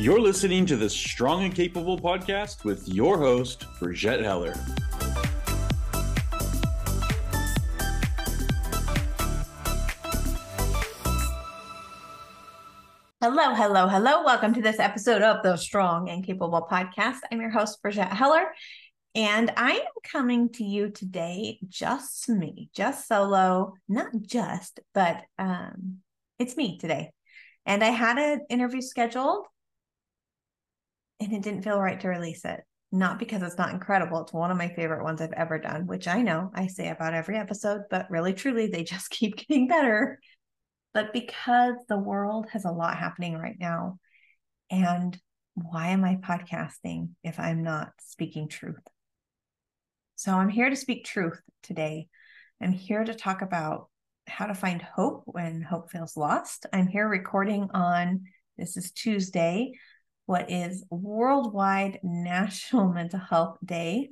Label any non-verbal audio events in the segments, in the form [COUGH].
You're listening to the Strong and Capable podcast with your host, Brigette Heller. Hello, hello, hello. Welcome to this episode of the Strong and Capable podcast. I'm your host, Brigette Heller, and I am coming to you today just me, just solo, not just, but um, it's me today. And I had an interview scheduled and it didn't feel right to release it. Not because it's not incredible. It's one of my favorite ones I've ever done, which I know I say about every episode, but really, truly, they [LAUGHS] just keep getting better but because the world has a lot happening right now. And why am I podcasting if I'm not speaking truth? So I'm here to speak truth today. I'm here to talk about how to find hope when hope feels lost. I'm here recording on this is Tuesday, what is Worldwide National [LAUGHS] Mental Health Day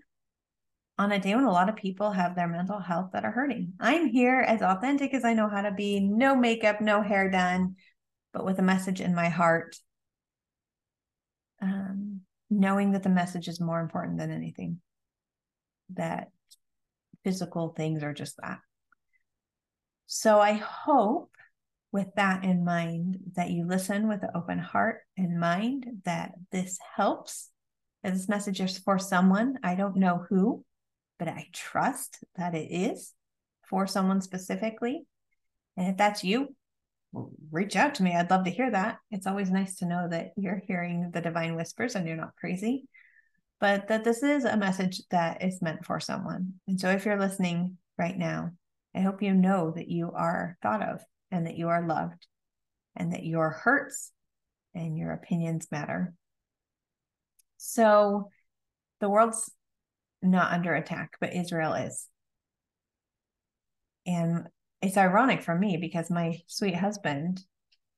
on a day when a lot of people have their mental health that are hurting. I'm here as authentic as I know how to be, no makeup, no hair done, but with a message in my heart. Um, knowing that the message is more important than anything, that physical things are just that. So I hope with that in mind that you listen with an open heart and mind that this helps this message is for someone i don't know who but I trust that it is for someone specifically. And if that's you, reach out to me. I'd love to hear that. It's always nice to know that you're hearing the divine whispers and you're not crazy, but that this is a message that is meant for someone. And so if you're listening right now, I hope you know that you are thought of and that you are loved and that your hurts and your opinions matter. So the world's not under attack, but Israel is. And it's ironic for me because my sweet husband,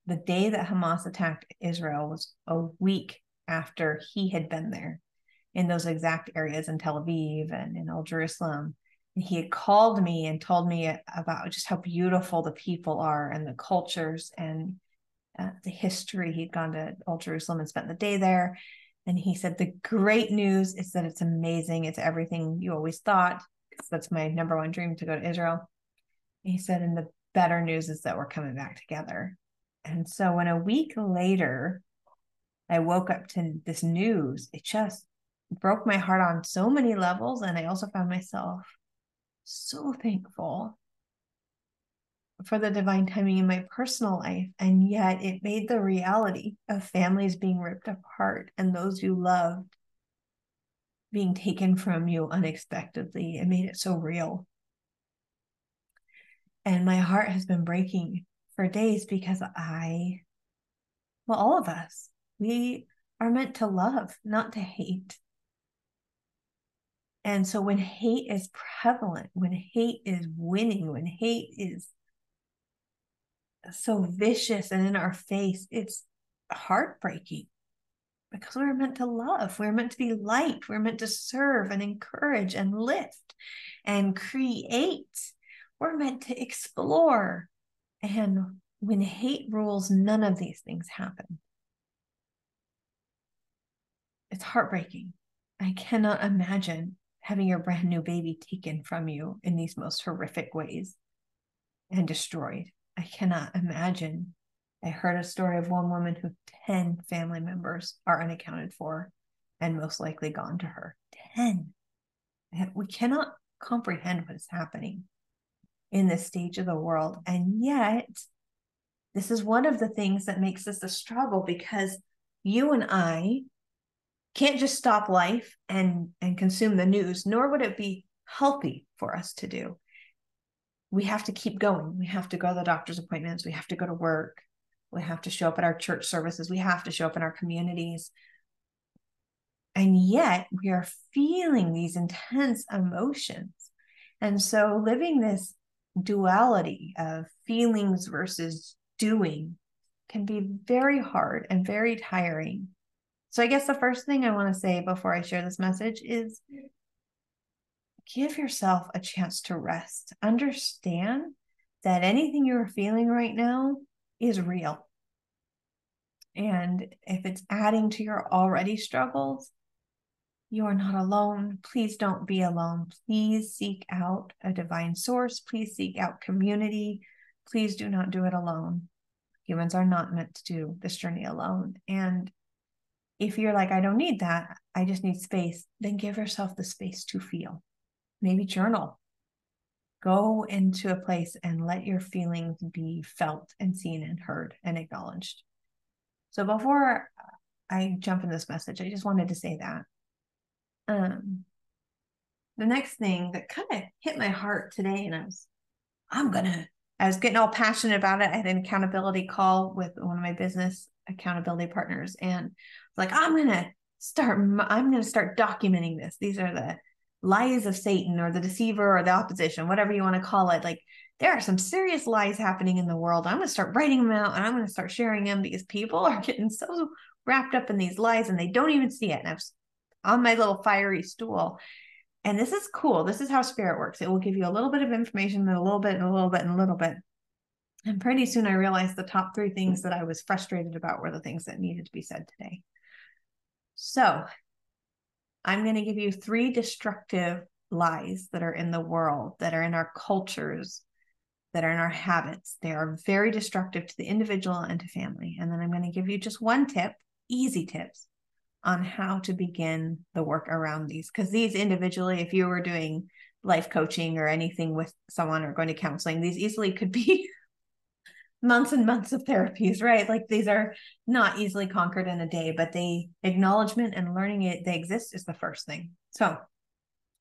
the day that Hamas attacked Israel was a week after he had been there in those exact areas in Tel Aviv and in Old Jerusalem. And he had called me and told me about just how beautiful the people are and the cultures and uh, the history. He'd gone to Old Jerusalem and spent the day there. And he said, The great news is that it's amazing. It's everything you always thought, that's my number one dream to go to Israel. He said, And the better news is that we're coming back together. And so when a week later, I woke up to this news, it just broke my heart on so many levels. And I also found myself so thankful for the divine timing in my personal life. And yet it made the reality of families being ripped apart and those you loved being taken from you unexpectedly. It made it so real. And my heart has been breaking for days because I, well, all of us, we are meant to love, not to hate. And so when hate is prevalent, when hate is winning, when hate is so vicious and in our face, it's heartbreaking because we're meant to love. We're meant to be light. We're meant to serve and encourage and lift and create. We're meant to explore. And when hate rules, none of these things happen. It's heartbreaking. I cannot imagine having your brand new baby taken from you in these most horrific ways and destroyed. I cannot imagine. I heard a story of one woman who 10 family members are unaccounted for and most likely gone to her. 10. We cannot comprehend what is happening in this stage of the world. And yet, this is one of the things that makes this a struggle because you and I can't just stop life and, and consume the news, nor would it be healthy for us to do we have to keep going. We have to go to the doctor's appointments. We have to go to work. We have to show up at our church services. We have to show up in our communities. And yet we are feeling these intense emotions. And so living this duality of feelings versus doing can be very hard and very tiring. So I guess the first thing I want to say before I share this message is give yourself a chance to rest. Understand that anything you're feeling right now is real. And if it's adding to your already struggles, you are not alone. Please don't be alone. Please seek out a divine source. Please seek out community. Please do not do it alone. Humans are not meant to do this journey alone. And if you're like, I don't need that, I just need space, then give yourself the space to feel. Maybe journal. Go into a place and let your feelings be felt and seen and heard and acknowledged. So before I jump in this message, I just wanted to say that. Um, the next thing that kind of hit my heart today, and I was, I'm gonna, I was getting all passionate about it. I had an accountability call with one of my business accountability partners, and like, I'm gonna start, I'm gonna start documenting this. These are the lies of Satan or the deceiver or the opposition, whatever you want to call it. Like, there are some serious lies happening in the world. I'm to start writing them out and I'm to start sharing them because people [LAUGHS] are getting so wrapped up in these lies and they don't even see it. And I was on my little fiery stool. And this is cool. This is how spirit works. It will give you a little bit of information and a little bit and a little bit and a little bit. And pretty soon I realized the top three things that I was frustrated about were the things that needed to be said today. So I'm going to give you three destructive lies that are in the world, that are in our cultures, that are in our habits. They are very destructive to the individual and to family. And then I'm going to give you just one tip, easy tips on how to begin the work around these. Because these individually, if you were doing life coaching or anything with someone or going to counseling, these easily could be [LAUGHS] months and months of therapies, right? Like these are not easily conquered in a day, but the acknowledgement and learning it they exist is the first thing. So,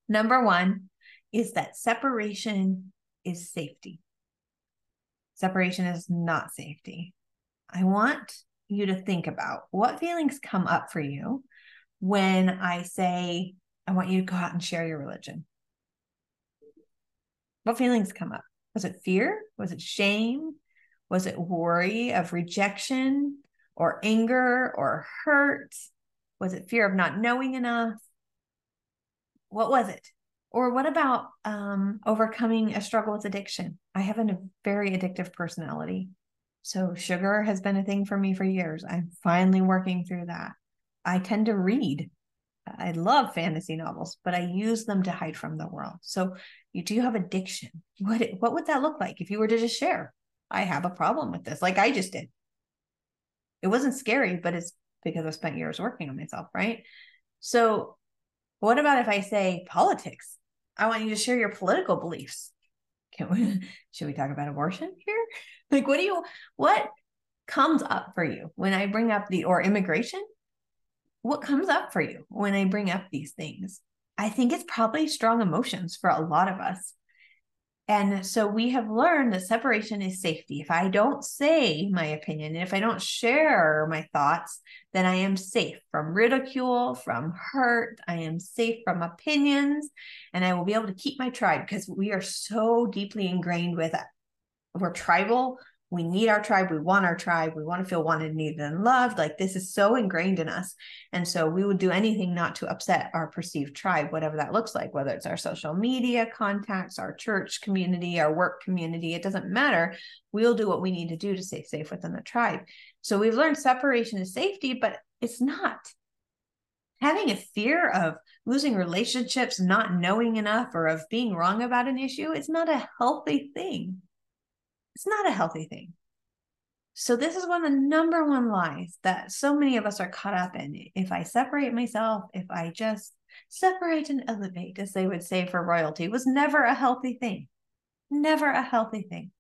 number one is that separation is safety. Separation is not safety. I want you to think about what feelings come up for you when I say, I want you to go out and share your religion. What feelings come up? Was it fear? Was it shame? Was it worry of rejection or anger or hurt? Was it fear of not knowing enough? What was it? Or what about um, overcoming a struggle with addiction? I have a very addictive personality. So sugar has been a thing for me for years. I'm finally working through that. I tend to read. I love fantasy novels, but I use them to hide from the world. So you do you have addiction. What what would that look like if you were to just share? I have a problem with this, like I just did. It wasn't scary, but it's because I spent years working on myself, right? So, what about if I say politics? I want you to share your political beliefs. Can we, [LAUGHS] should we talk about abortion here? [LAUGHS] Like, what do you, what comes up for you when I bring up the, or immigration? What comes up for you when I bring up these things? I think it's probably strong emotions for a lot of us. And so we have learned that separation is safety. If I don't say my opinion, and if I don't share my thoughts, then I am safe from ridicule, from hurt. I am safe from opinions, and I will be able to keep my tribe because we are so deeply ingrained with it. We're tribal we need our tribe we want our tribe we want to feel wanted needed and loved like this is so ingrained in us. And so we would do anything not to upset our perceived tribe whatever that looks like whether it's our social media contacts our church community our work community it doesn't matter. We'll do what we need to do to stay safe within the tribe. So we've learned separation is safety but it's not. Having a fear of losing relationships not knowing enough or of being wrong about an issue is not a healthy thing it's not a healthy thing. So, this is one of the number one lies that so many of us are caught up in. If I separate myself, if I just separate and elevate, as they would say for royalty, was never a healthy thing. Never a healthy thing.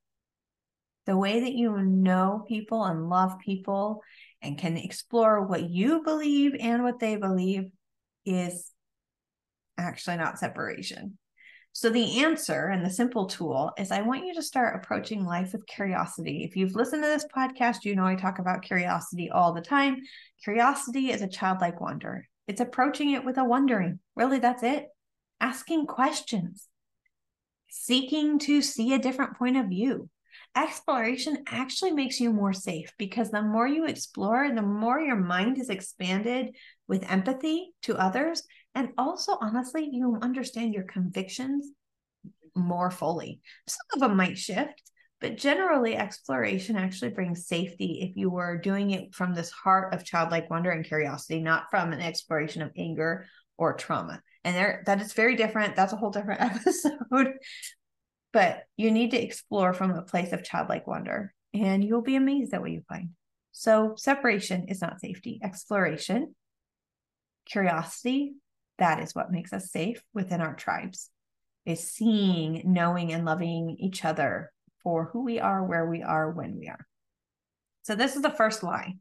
The way that you know people and love people and can explore what you believe and what they believe is actually not separation. So, the answer and the simple tool is I want you to start approaching life with curiosity. If you've listened to this podcast, you know I talk about curiosity all the time. Curiosity is a childlike wonder, it's approaching it with a wondering. Really, that's it. Asking questions, seeking to see a different point of view. Exploration actually makes you more safe because the more you explore, the more your mind is expanded with empathy to others and also, honestly, you understand your convictions more fully. Some of them might shift, But generally, exploration actually brings safety if you were doing it from this heart of childlike wonder and curiosity, not from an exploration of anger or trauma. And there, that is very different. That's a whole different [LAUGHS] episode. but you need to explore from a place of childlike wonder, and you'll be amazed at what you find. So, separation is not safety. Exploration, curiosity, that is what makes us safe within our tribes, is seeing, knowing, and loving each other for who we are, where we are, when we are. So, this is the first lie.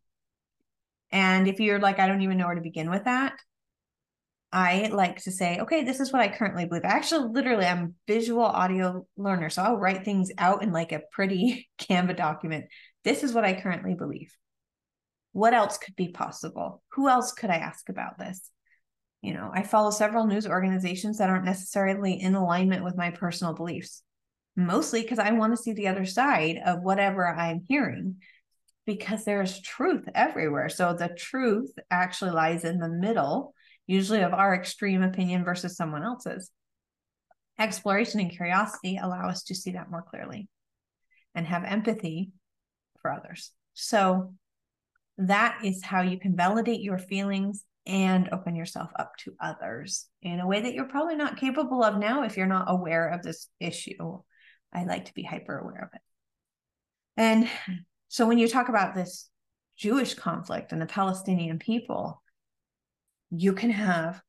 And if you're like, I don't even know where to begin with that, I like to say, okay, this is what I currently believe. I actually, literally, I'm visual audio learner. So I'll write things out in like a pretty [LAUGHS] Canva document. This is what I currently believe. What else could be possible? Who else could I ask about this? You know, I follow several news organizations that aren't necessarily in alignment with my personal beliefs, mostly because I want to see the other side of whatever I'm hearing because there's truth everywhere. So the truth actually lies in the middle usually of our extreme opinion versus someone else's. Exploration and curiosity allow us to see that more clearly and have empathy for others. So, that is how you can validate your feelings and open yourself up to others in a way that you're probably not capable of now if you're not aware of this issue. I like to be hyper aware of it. And so, when you talk about this Jewish conflict and the Palestinian people, you can have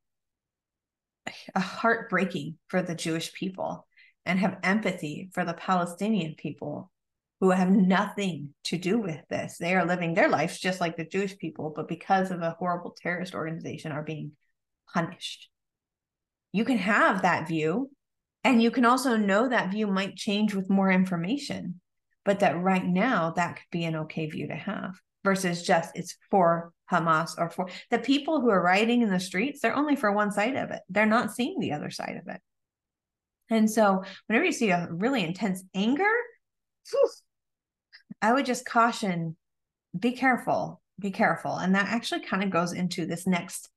a heartbreaking for the Jewish people and have empathy for the Palestinian people who have nothing to do with this. They are living their lives just like the Jewish people, but because of a horrible terrorist organization are being punished. You can have that view, and you can also know that view might change with more information, but that right now that could be an okay view to have versus just it's for Hamas or for the people who are rioting in the streets, they're only for one side of it. They're not seeing the other side of it. And so whenever you see a really intense anger, I would just caution be careful, be careful. And that actually kind of goes into this next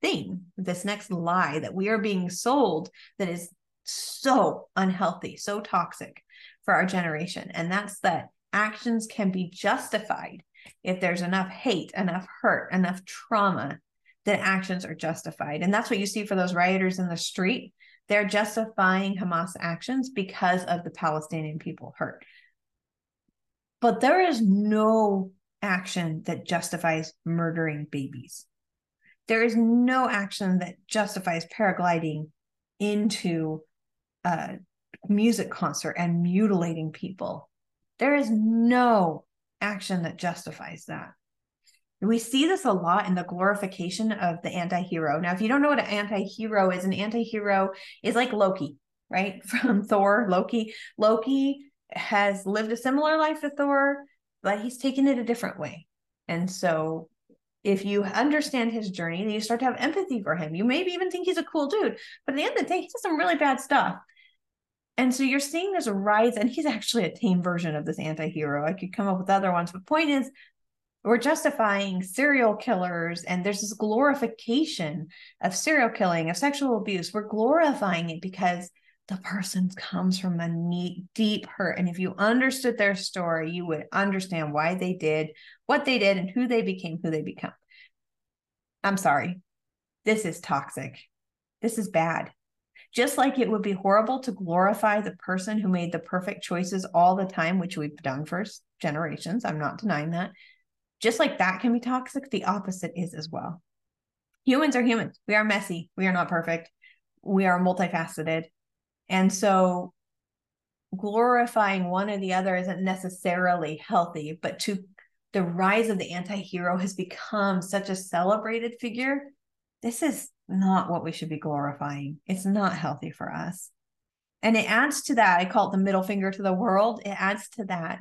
thing, this next lie that we are being sold that is so unhealthy, so toxic for our generation. And that's that actions can be justified if there's enough hate, enough hurt, enough trauma, then actions are justified. And that's what you see for those rioters in the street. They're justifying Hamas actions because of the Palestinian people hurt. But there is no action that justifies murdering babies. There is no action that justifies paragliding into a music concert and mutilating people. There is no action that justifies that. We see this a lot in the glorification of the anti hero. Now, if you don't know what an anti hero is, an anti hero is like Loki, right? [LAUGHS] From Thor, Loki. Loki has lived a similar life to Thor, but he's taken it a different way. And so, if you understand his journey, then you start to have empathy for him. You maybe even think he's a cool dude, but at the end of the day, he does some really bad stuff. And so you're seeing this rise, and he's actually a tame version of this anti-hero. I could come up with other ones, but point is, we're justifying serial killers, and there's this glorification of serial killing, of sexual abuse. We're glorifying it because the person comes from a neat, deep hurt. And if you understood their story, you would understand why they did what they did and who they became, who they become. I'm sorry. This is toxic. This is bad. Just like it would be horrible to glorify the person who made the perfect choices all the time, which we've done for generations. I'm not denying that. Just like that can be toxic, the opposite is as well. Humans are humans. We are messy. We are not perfect. We are multifaceted. And so glorifying one or the other isn't necessarily healthy, but to the rise of the anti hero has become such a celebrated figure. This is not what we should be glorifying. It's not healthy for us. And it adds to that, I call it the middle finger to the world. It adds to that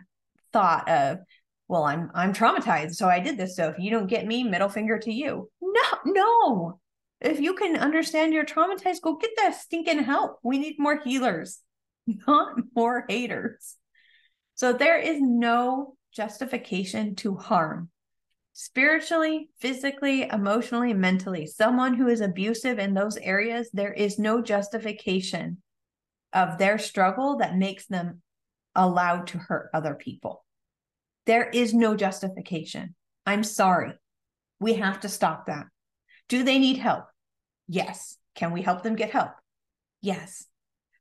thought of, well, I'm I'm traumatized, so I did this. So if you don't get me, middle finger to you. No, no. If you can understand you're traumatized, go get that stinking help. We need more healers, [LAUGHS] not more haters. So there is no justification to harm spiritually, physically, emotionally, mentally, someone who is abusive in those areas, there is no justification of their struggle that makes them allowed to hurt other people. There is no justification. I'm sorry. We have to stop that. Do they need help? Yes. Can we help them get help? Yes.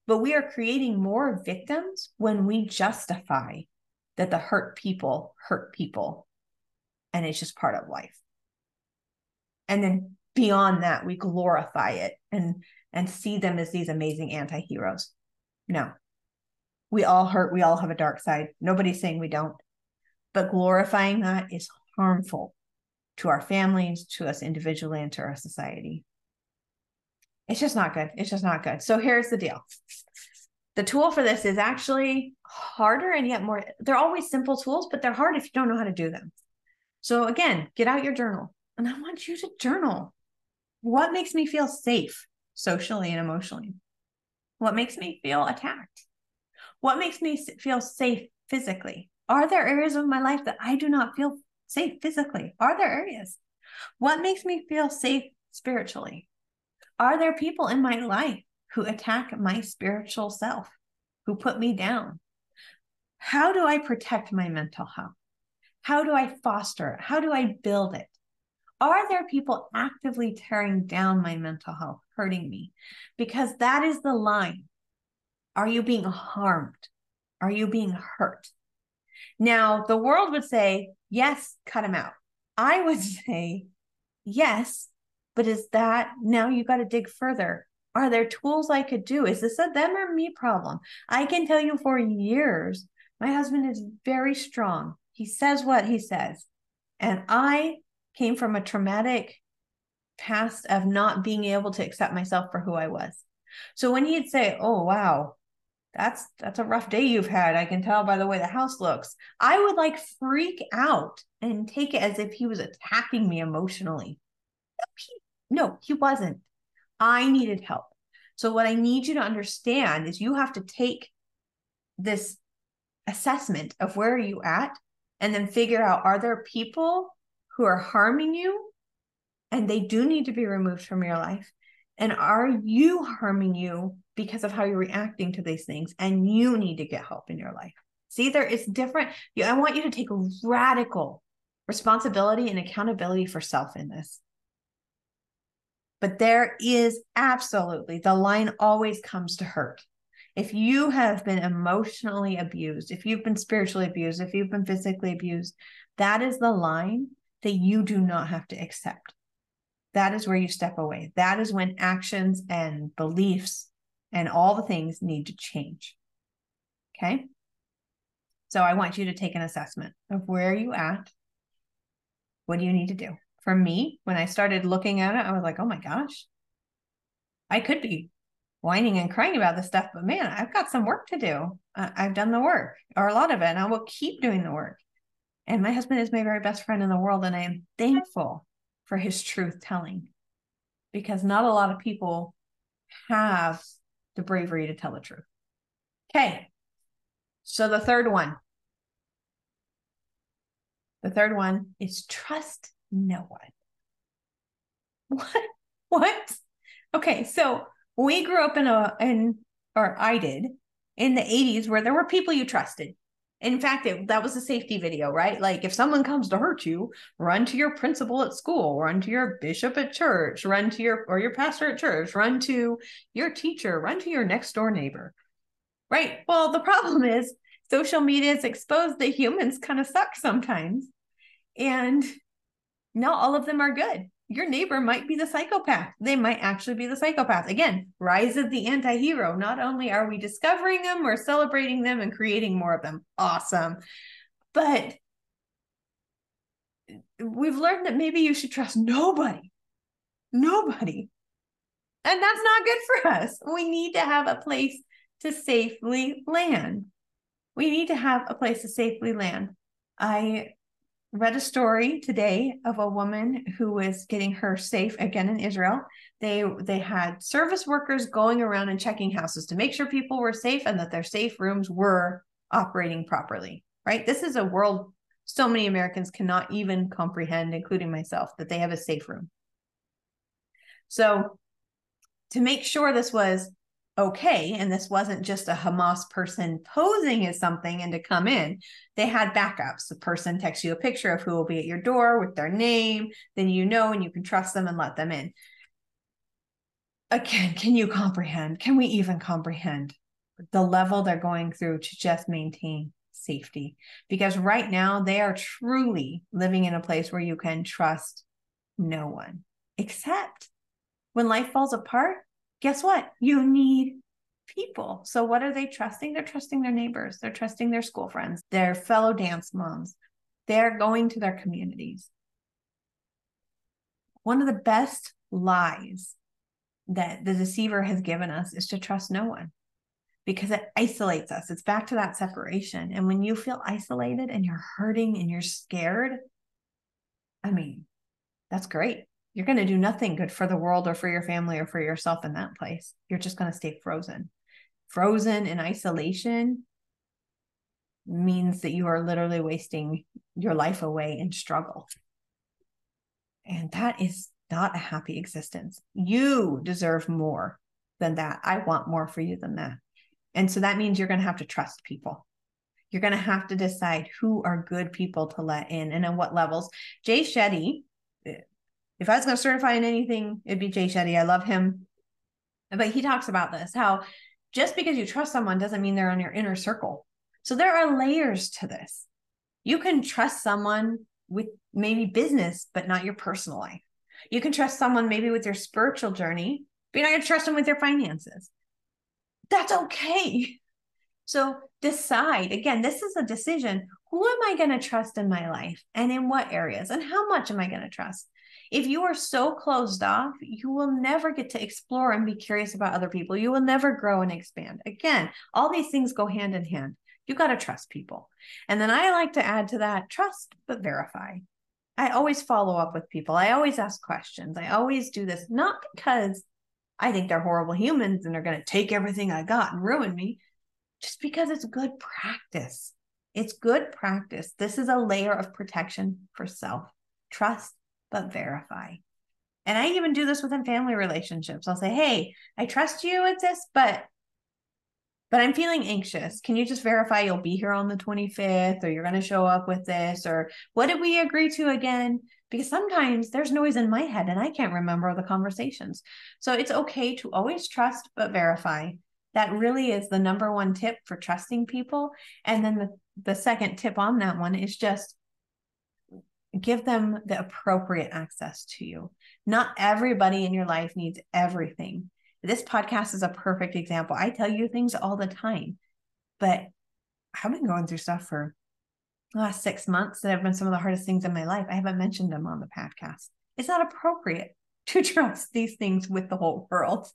But we are creating more victims when we justify that the hurt people hurt people and it's just part of life. And then beyond that, we glorify it and and see them as these amazing anti-heroes. No. We all hurt, we all have a dark side. Nobody's saying we don't. But glorifying that is harmful to our families, to us individually, and to our society. It's just not good. It's just not good. So here's the deal. The tool for this is actually harder and yet more, they're always simple tools, but they're hard if you don't know how to do them. So again, get out your journal. And I want you to journal. What makes me feel safe socially and emotionally? What makes me feel attacked? What makes me feel safe physically? Are there areas of my life that I do not feel safe physically? Are there areas? What makes me feel safe spiritually? Are there people in my life who attack my spiritual self, who put me down? How do I protect my mental health? How do I foster it? How do I build it? Are there people actively tearing down my mental health, hurting me? Because that is the line. Are you being harmed? Are you being hurt? Now, the world would say, yes, cut him out. I would [LAUGHS] say, yes, but is that now you got to dig further? Are there tools I could do? Is this a them or me problem? I can tell you for years, my husband is very strong. He says what he says. And I came from a traumatic past of not being able to accept myself for who I was. So when he'd say, "Oh wow, that's that's a rough day you've had. I can tell by the way the house looks." I would like freak out and take it as if he was attacking me emotionally. No, he, no, he wasn't. I needed help. So what I need you to understand is you have to take this assessment of where are you at and then figure out are there people who are harming you and they do need to be removed from your life? And are you harming you because of how you're reacting to these things? And you need to get help in your life. See, there is different. I want you to take radical responsibility and accountability for self in this. But there is absolutely the line always comes to hurt. If you have been emotionally abused, if you've been spiritually abused, if you've been physically abused, that is the line that you do not have to accept. That is where you step away. That is when actions and beliefs and all the things need to change. Okay. So I want you to take an assessment of where are you at? What do you need to do? For me, when I started looking at it, I was like, oh my gosh, I could be whining and crying about this stuff, but man, I've got some work to do. I've done the work or a lot of it, and I will keep doing the work. And my husband is my very best friend in the world. And I am thankful for his truth telling because not a lot of people have the bravery to tell the truth. Okay. So the third one. The third one is trust no one. What? [LAUGHS] What? Okay, so we grew up in a in or I did in the 80s where there were people you trusted. In fact, it, that was a safety video, right? Like if someone comes to hurt you, run to your principal at school, run to your bishop at church, run to your or your pastor at church, run to your teacher, run to your next door neighbor. Right? Well, the problem [LAUGHS] is social media has exposed that humans kind of suck sometimes. And not all of them are good your neighbor might be the psychopath. They might actually be the psychopath. Again, rise of the anti hero. Not only are we discovering them, we're celebrating them and creating more of them. Awesome. But we've learned that maybe you should trust nobody. Nobody. And that's not good for us. We need to have a place to safely land. We need to have a place to safely land. I read a story today of a woman who was getting her safe again in Israel. They they had service workers going around and checking houses to make sure people were safe and that their safe rooms were operating properly. Right? This is a world so many Americans cannot even comprehend, including myself, that they have a safe room. So to make sure this was okay. And this wasn't just a Hamas person posing as something and to come in. They had backups. The person texts you a picture of who will be at your door with their name. Then you know and you can trust them and let them in. Again, [LAUGHS] can you comprehend? Can we even comprehend the level they're going through to just maintain safety? Because right now they are truly living in a place where you can trust no one, except when life falls apart, guess what? You need people. So what are they trusting? They're trusting their neighbors, they're trusting their school friends, their fellow dance moms. They're going to their communities. One of the best lies that the deceiver has given us is to trust no one because it isolates us. It's back to that separation. And when you feel isolated and you're hurting and you're scared, I mean, that's great you're going to do nothing good for the world or for your family or for yourself in that place. You're just going to stay frozen. Frozen in isolation means that you are literally wasting your life away in struggle. And that is not a happy existence. You deserve more than that. I want more for you than that. And so that means you're going to have to trust people. You're going to have to decide who are good people to let in and at what levels. Jay Shetty, if I was going to certify in anything, it'd be Jay Shetty. I love him. But he talks about this how just because you trust someone doesn't mean they're on your inner circle. So there are layers to this. You can trust someone with maybe business, but not your personal life. You can trust someone maybe with your spiritual journey, but you're not going to trust them with your finances. That's okay. So decide again, this is a decision. Who am I going to trust in my life and in what areas and how much am I going to trust? If you are so closed off, you will never get to explore and be curious about other people. You will never grow and expand. Again, all these things go hand in hand. You got to trust people. And then I like to add to that trust, but verify. I always follow up with people. I always ask questions. I always do this, not because I think they're horrible humans and they're going to take everything I got and ruin me, just because it's good practice. It's good practice. This is a layer of protection for self. Trust but verify. And I even do this within family relationships. I'll say, "Hey, I trust you with this, but but I'm feeling anxious. Can you just verify you'll be here on the 25th or you're going to show up with this or what did we agree to again?" Because sometimes there's noise in my head and I can't remember the conversations. So it's okay to always trust but verify. That really is the number one tip for trusting people. And then the, the second tip on that one is just give them the appropriate access to you. Not everybody in your life needs everything. This podcast is a perfect example. I tell you things all the time, but I've been going through stuff for the last six months that have been some of the hardest things in my life. I haven't mentioned them on the podcast. It's not appropriate [LAUGHS] to trust these things with the whole world.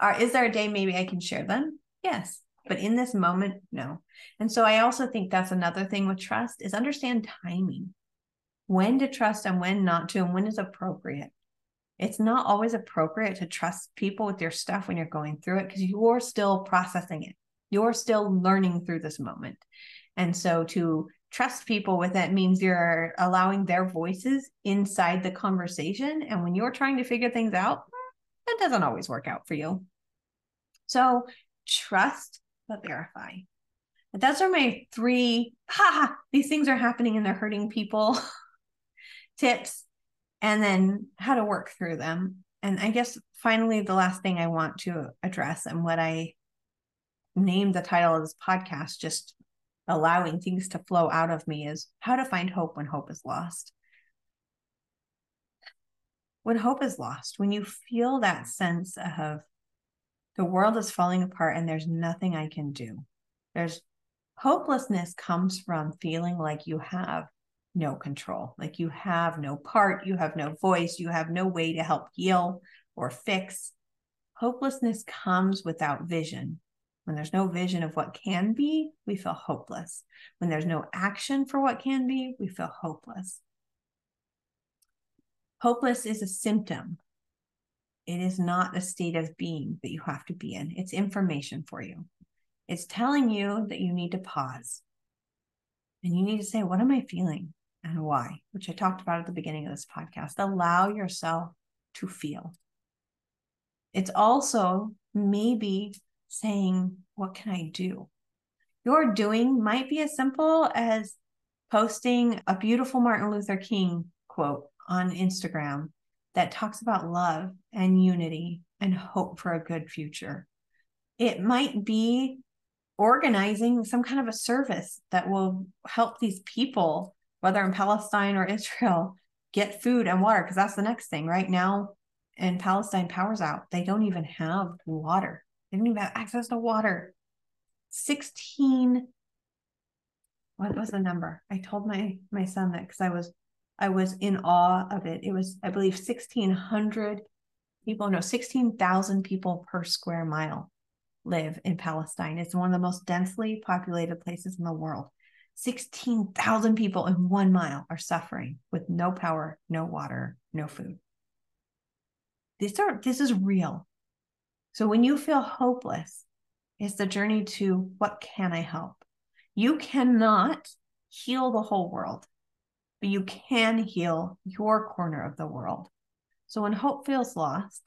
Uh, is there a day maybe I can share them? Yes. But in this moment, no. And so I also think that's another thing with trust is understand timing when to trust and when not to, and when is appropriate. It's not always appropriate to trust people with your stuff when you're going through it because you're still processing it. You're still learning through this moment. And so to trust people with it means you're allowing their voices inside the conversation. And when you're trying to figure things out, that doesn't always work out for you. So trust but verify. those are my three, [LAUGHS] ha, these things are happening and they're hurting people. [LAUGHS] tips and then how to work through them. And I guess finally, the last thing I want to address and what I named the title of this podcast, just allowing things to flow out of me, is how to find hope when hope is lost. When hope is lost, when you feel that sense of the world is falling apart and there's nothing I can do, there's hopelessness comes from feeling like you have no control. Like you have no part, you have no voice, you have no way to help heal or fix. Hopelessness comes without vision. When there's no vision of what can be, we feel hopeless. When there's no action for what can be, we feel hopeless. Hopeless is a symptom. It is not a state of being that you have to be in. It's information for you. It's telling you that you need to pause and you need to say, What am I feeling? And why, which I talked about at the beginning of this podcast. Allow yourself to feel. It's also maybe saying, What can I do? Your doing might be as simple as posting a beautiful Martin Luther King quote on Instagram that talks about love and unity and hope for a good future. It might be organizing some kind of a service that will help these people, whether in Palestine or Israel, get food and water. Because that's the next thing. Right now in Palestine, power's out. They don't even have water, they don't even have access to water. 16 what was the number i told my my son that because i was i was in awe of it it was i believe 1600 people no 16000 people per square mile live in palestine it's one of the most densely populated places in the world 16,000 people in one mile are suffering with no power no water no food these are this is real so when you feel hopeless it's the journey to what can i help you cannot heal the whole world, but you can heal your corner of the world. So when hope feels lost,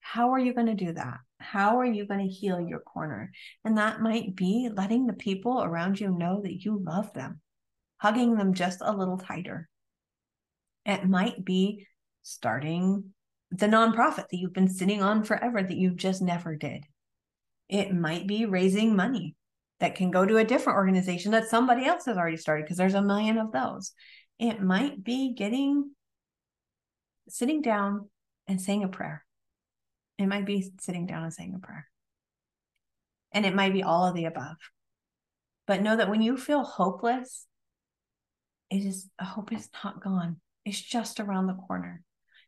how are you going to do that? How are you going to heal your corner? And that might be letting the people around you know that you love them, hugging them just a little tighter. It might be starting the nonprofit that you've been sitting on forever that you just never did. It might be raising money that can go to a different organization that somebody else has already started because there's a million of those. It might be getting sitting down and saying a prayer. It might be sitting down and saying a prayer. And it might be all of the above. But know that when you feel hopeless, it is hope is not gone. It's just around the corner.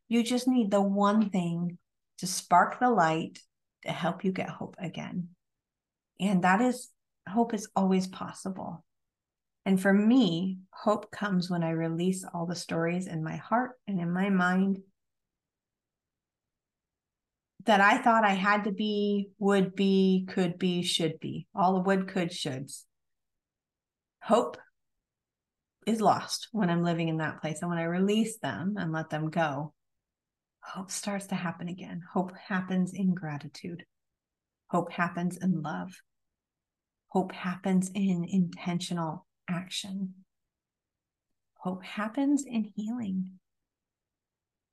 You just need the one thing to spark the light to help you get hope again. And that is hope is always possible. And for me, hope comes when I release all the stories in my heart and in my mind that I thought I had to be, would be, could be, should be, all the would, could, shoulds. Hope is lost when I'm living in that place. And when I release them and let them go, hope starts to happen again. Hope happens in gratitude. Hope happens in love. Hope happens in intentional action. Hope happens in healing.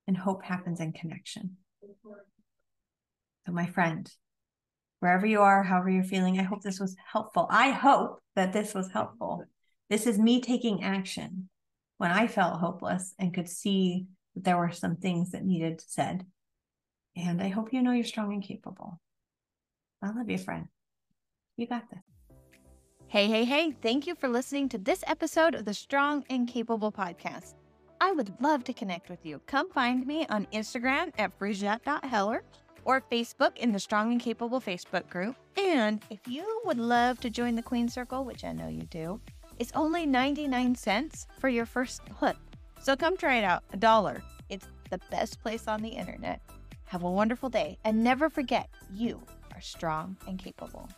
And hope happens in connection. So, my friend, wherever you are, however you're feeling, I hope this was helpful. I hope that this was helpful. This is me taking action when I felt hopeless and could see that there were some things that needed said. And I hope you know you're strong and capable. I love you, friend. You got this. Hey, hey, hey, thank you for listening to this episode of the Strong and Capable podcast. I would love to connect with you. Come find me on Instagram at brigette.heller or Facebook in the Strong and Capable Facebook group. And if you would love to join the Queen Circle, which I know you do, it's only 99 cents for your first month. So come try it out. A dollar. It's the best place on the internet. Have a wonderful day and never forget you are strong and capable.